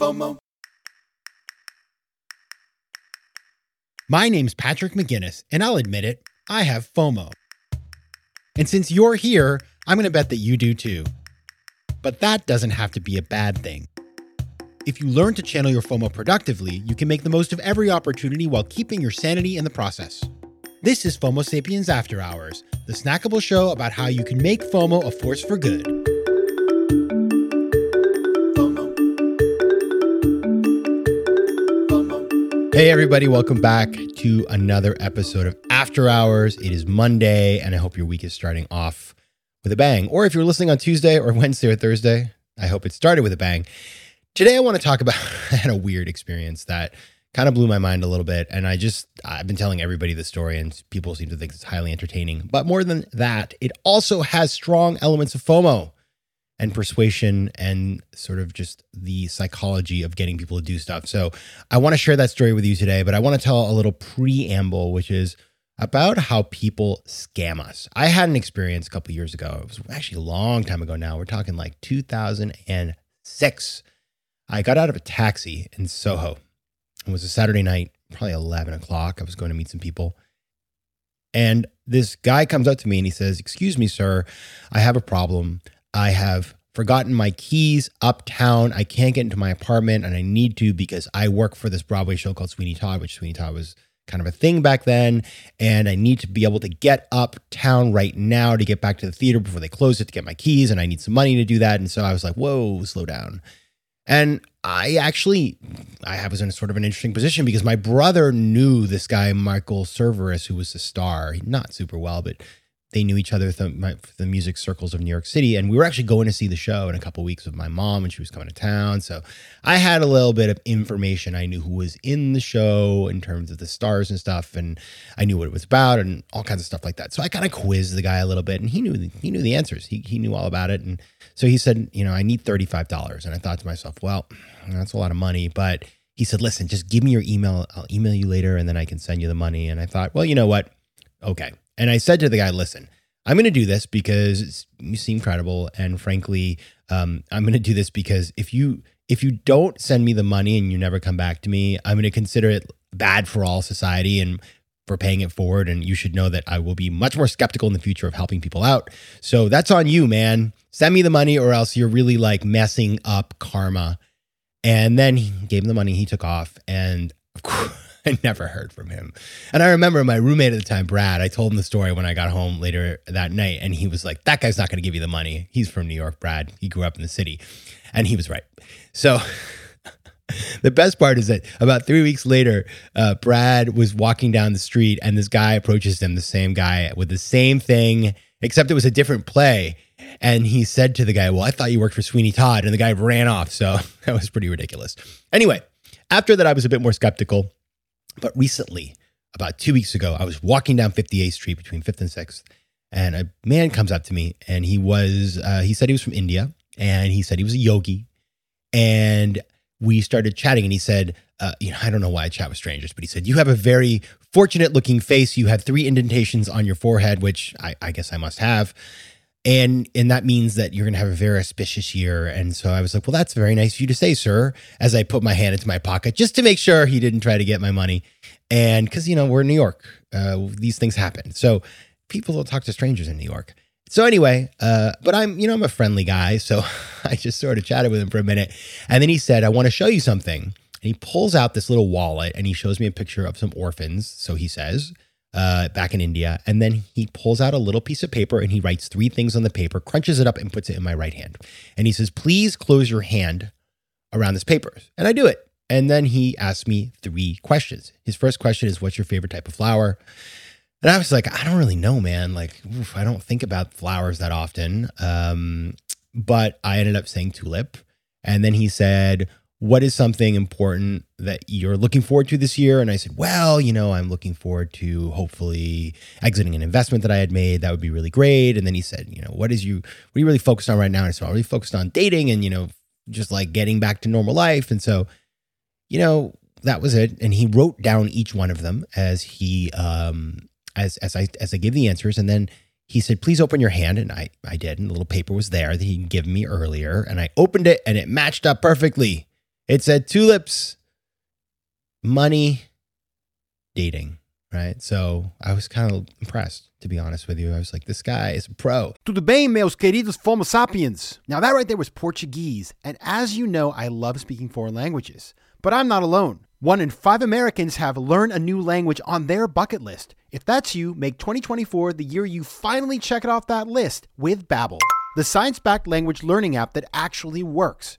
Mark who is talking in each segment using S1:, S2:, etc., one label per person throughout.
S1: FOMO.
S2: My name's Patrick McGinnis, and I'll admit it, I have FOMO. And since you're here, I'm going to bet that you do too. But that doesn't have to be a bad thing. If you learn to channel your FOMO productively, you can make the most of every opportunity while keeping your sanity in the process. This is FOMO Sapiens After Hours, the snackable show about how you can make FOMO a force for good. Hey, everybody, welcome back to another episode of After Hours. It is Monday, and I hope your week is starting off with a bang. Or if you're listening on Tuesday or Wednesday or Thursday, I hope it started with a bang. Today, I want to talk about I had a weird experience that kind of blew my mind a little bit. And I just, I've been telling everybody the story, and people seem to think it's highly entertaining. But more than that, it also has strong elements of FOMO and persuasion and sort of just the psychology of getting people to do stuff. So I want to share that story with you today, but I want to tell a little preamble, which is about how people scam us. I had an experience a couple years ago. It was actually a long time ago now. We're talking like 2006. I got out of a taxi in Soho. It was a Saturday night, probably 11 o'clock. I was going to meet some people. And this guy comes up to me and he says, Excuse me, sir, I have a problem. I have forgotten my keys uptown. I can't get into my apartment and I need to because I work for this Broadway show called Sweeney Todd, which Sweeney Todd was kind of a thing back then. And I need to be able to get uptown right now to get back to the theater before they close it to get my keys. And I need some money to do that. And so I was like, Whoa, slow down. And I actually, I was in sort of an interesting position because my brother knew this guy, Michael Cerveris, who was a star, not super well, but they knew each other from my, the music circles of New York City. And we were actually going to see the show in a couple weeks with my mom when she was coming to town. So I had a little bit of information. I knew who was in the show in terms of the stars and stuff. And I knew what it was about and all kinds of stuff like that. So I kind of quizzed the guy a little bit and he knew, he knew the answers. He, he knew all about it. And so he said, you know, I need $35. And I thought to myself, well, that's a lot of money, but he said, listen, just give me your email. I'll email you later and then I can send you the money. And I thought, well, you know what? Okay. And I said to the guy, listen, I'm going to do this because you seem credible. And frankly, um, I'm going to do this because if you, if you don't send me the money and you never come back to me, I'm going to consider it bad for all society and for paying it forward. And you should know that I will be much more skeptical in the future of helping people out. So that's on you, man. Send me the money or else you're really like messing up karma. And then he gave him the money. He took off. And of course, I never heard from him. And I remember my roommate at the time, Brad, I told him the story when I got home later that night. And he was like, that guy's not going to give you the money. He's from New York, Brad. He grew up in the city. And he was right. So the best part is that about three weeks later, uh, Brad was walking down the street and this guy approaches him, the same guy with the same thing, except it was a different play. And he said to the guy, Well, I thought you worked for Sweeney Todd. And the guy ran off. So that was pretty ridiculous. Anyway, after that, I was a bit more skeptical. But recently, about two weeks ago, I was walking down 58th Street between 5th and 6th, and a man comes up to me, and he was, uh, he said he was from India, and he said he was a yogi. And we started chatting, and he said, uh, you know, I don't know why I chat with strangers, but he said, You have a very fortunate looking face. You have three indentations on your forehead, which I, I guess I must have and and that means that you're going to have a very auspicious year. And so i was like well that's very nice of you to say sir as i put my hand into my pocket just to make sure he didn't try to get my money. And because you know we're in new york uh, these things happen. So people don't talk to strangers in new york. So anyway uh, but i'm you know i'm a friendly guy. So i just sort of chatted with him for a minute. And then he said i want to show you something. And he pulls out this little wallet and he shows me a picture of some orphans. So he says uh, back in India. And then he pulls out a little piece of paper and he writes three things on the paper, crunches it up, and puts it in my right hand. And he says, Please close your hand around this paper. And I do it. And then he asks me three questions. His first question is, What's your favorite type of flower? And I was like, I don't really know, man. Like, oof, I don't think about flowers that often. Um, but I ended up saying tulip. And then he said, what is something important that you're looking forward to this year? And I said, well, you know, I'm looking forward to hopefully exiting an investment that I had made. That would be really great. And then he said, you know, what is you, what are you really focused on right now? And I said, I'm really focused on dating and, you know, just like getting back to normal life. And so, you know, that was it. And he wrote down each one of them as he, um, as, as I, as I give the answers. And then he said, please open your hand. And I, I did. And the little paper was there that he'd given me earlier. And I opened it and it matched up perfectly It said tulips, money, dating, right? So I was kind of impressed, to be honest with you. I was like, this guy is a pro.
S3: Tudo bem, meus queridos Homo sapiens? Now, that right there was Portuguese. And as you know, I love speaking foreign languages. But I'm not alone. One in five Americans have learned a new language on their bucket list. If that's you, make 2024 the year you finally check it off that list with Babbel, the science-backed language learning app that actually works.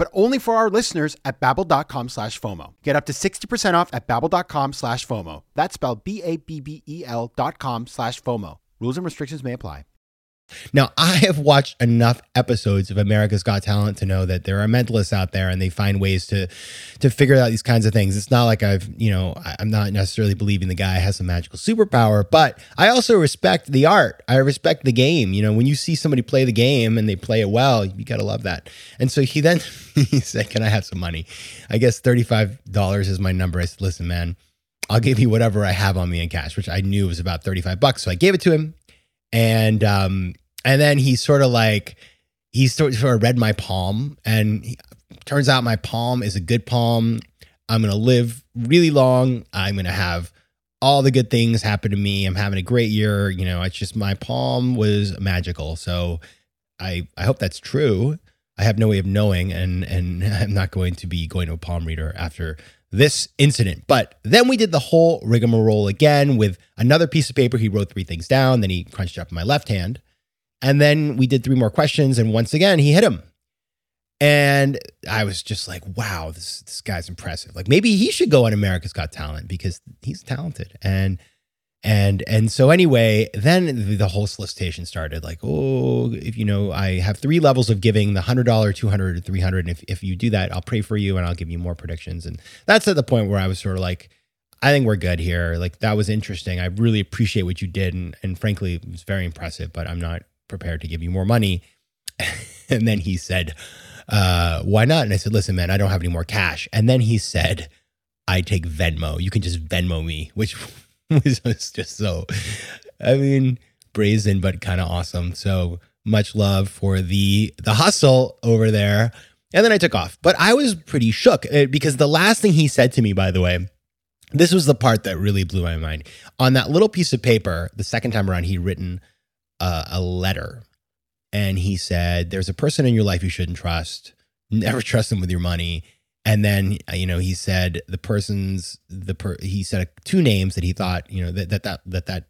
S3: but only for our listeners at babbel.com slash FOMO. Get up to 60% off at babbel.com slash FOMO. That's spelled B-A-B-B-E-L dot com slash FOMO. Rules and restrictions may apply.
S2: Now, I have watched enough episodes of America's Got Talent to know that there are mentalists out there and they find ways to to figure out these kinds of things. It's not like I've, you know, I'm not necessarily believing the guy has some magical superpower, but I also respect the art. I respect the game. You know, when you see somebody play the game and they play it well, you got to love that. And so he then he said, "Can I have some money?" I guess $35 is my number. I said, "Listen, man, I'll give you whatever I have on me in cash," which I knew was about 35 bucks. So I gave it to him and um and then he sort of like he sort of read my palm and he, turns out my palm is a good palm. I'm gonna live really long. I'm gonna have all the good things happen to me. I'm having a great year. You know it's just my palm was magical. So i i hope that's true. I have no way of knowing and and i'm not going to be going to a palm reader after this incident. But then we did the whole rigmarole again with another piece of paper. He wrote three things down, then he crunched it up in my left hand. And then we did three more questions. And once again, he hit him. And I was just like, wow, this, this guy's impressive. Like maybe he should go on America's Got Talent because he's talented. And and and so anyway, then the, whole solicitation started. Like, oh, if you know, I have three levels of giving: the hundred dollar, two hundred, three hundred. And if if you do that, I'll pray for you and I'll give you more predictions. And that's at the point where I was sort of like, I think we're good here. Like that was interesting. I really appreciate what you did, and and frankly, it was very impressive. But I'm not prepared to give you more money. and then he said, uh, "Why not?" And I said, "Listen, man, I don't have any more cash." And then he said, "I take Venmo. You can just Venmo me," which was just so, I mean, brazen but kind of awesome. So much love for the the hustle over there. And then I took off, but I was pretty shook uh, because the last thing he said to me, by the way, this was the part that really blew my mind. On that little piece of paper, the second time around, he'd written uh, a letter, and he said, "There's a person in your life you shouldn't trust. Never trust them with your money." And then uh, you know he said the person's the per he said two names that he thought you know that that that that that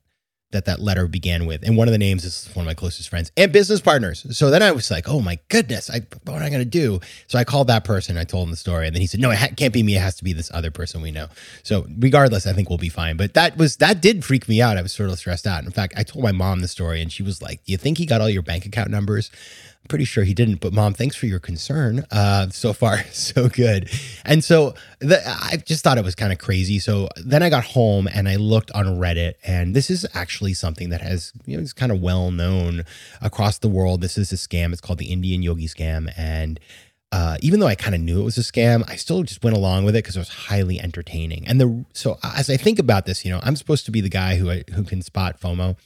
S2: that that letter began with, and one of the names is one of my closest friends and business partners. So then I was like, oh my goodness, I what am I gonna do? So I called that person, I told him the story, and then he said, no, it ha- can't be me. It has to be this other person we know. So regardless, I think we'll be fine. But that was that did freak me out. I was sort of stressed out. In fact, I told my mom the story, and she was like, do you think he got all your bank account numbers? I'm pretty sure he didn't, but mom, thanks for your concern. Uh, so far, so good. And so the, I just thought it was kind of crazy. So then I got home and I looked on Reddit, and this is actually something that has, you know, it's kind of well known across the world. This is a scam. It's called the Indian Yogi scam. And uh, even though I kind of knew it was a scam, I still just went along with it because it was highly entertaining. And the so as I think about this, you know, I'm supposed to be the guy who who can spot FOMO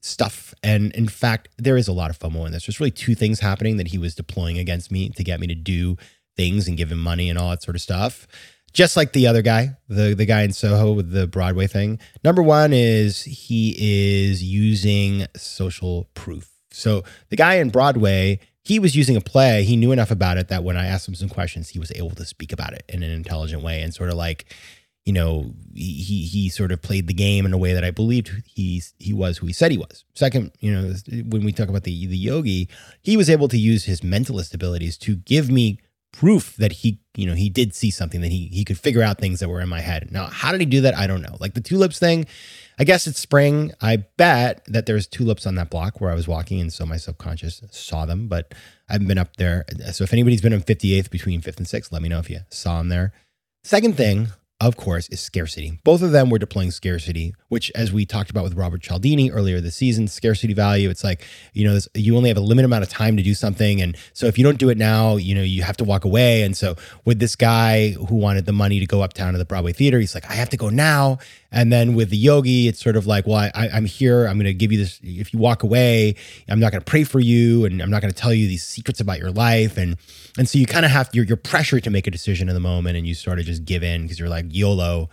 S2: stuff. And in fact, there is a lot of FOMO in this. There's really two things happening that he was deploying against me to get me to do things and give him money and all that sort of stuff. Just like the other guy, the the guy in Soho with the Broadway thing. Number one is he is using social proof. So the guy in Broadway, he was using a play. He knew enough about it that when I asked him some questions, he was able to speak about it in an intelligent way and sort of like you know, he he sort of played the game in a way that I believed he he was who he said he was. Second, you know, when we talk about the the yogi, he was able to use his mentalist abilities to give me proof that he, you know, he did see something that he he could figure out things that were in my head. Now, how did he do that? I don't know. Like the tulips thing, I guess it's spring. I bet that there's tulips on that block where I was walking, and so my subconscious saw them. But I haven't been up there. So if anybody's been on 58th between 5th and 6th, let me know if you saw them there. Second thing, of course, is scarcity. Both of them were deploying scarcity, which, as we talked about with Robert Cialdini earlier this season, scarcity value. It's like you know, this, you only have a limited amount of time to do something, and so if you don't do it now, you know, you have to walk away. And so, with this guy who wanted the money to go uptown to the Broadway theater, he's like, I have to go now. And then with the yogi, it's sort of like, well, I, I'm here. I'm going to give you this. If you walk away, I'm not going to pray for you, and I'm not going to tell you these secrets about your life. And and so you kind of have you're, you're pressured to make a decision in the moment, and you sort of just give in because you're like YOLO.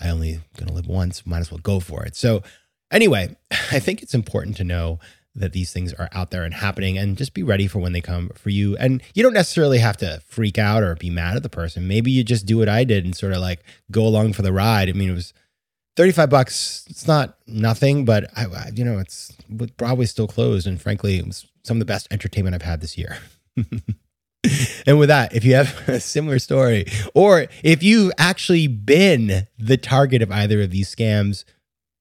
S2: I only going to live once. Might as well go for it. So anyway, I think it's important to know that these things are out there and happening and just be ready for when they come for you. And you don't necessarily have to freak out or be mad at the person. Maybe you just do what I did and sort of like go along for the ride. I mean, it was 35 bucks. It's not nothing, but I, I you know, it's Broadway's still closed. And frankly, it was some of the best entertainment I've had this year. and with that, if you have a similar story, or if you've actually been the target of either of these scams,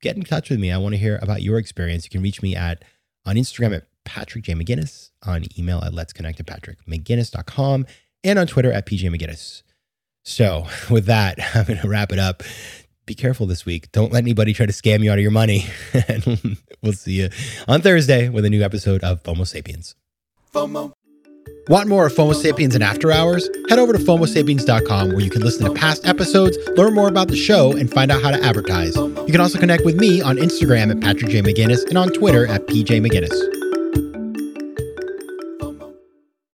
S2: get in touch with me. I want to hear about your experience. You can reach me at on Instagram at Patrick J. McGinnis, on email at let's connect at patrickmcginnis.com, and on Twitter at PJ McGinnis. So with that, I'm going to wrap it up. Be careful this week. Don't let anybody try to scam you out of your money. and we'll see you on Thursday with a new episode of FOMO Sapiens.
S1: FOMO.
S3: Want more of FOMO Sapiens and After Hours? Head over to FOMOSapiens.com where you can listen to past episodes, learn more about the show, and find out how to advertise. You can also connect with me on Instagram at Patrick J. McGinnis and on Twitter at PJ McGinnis.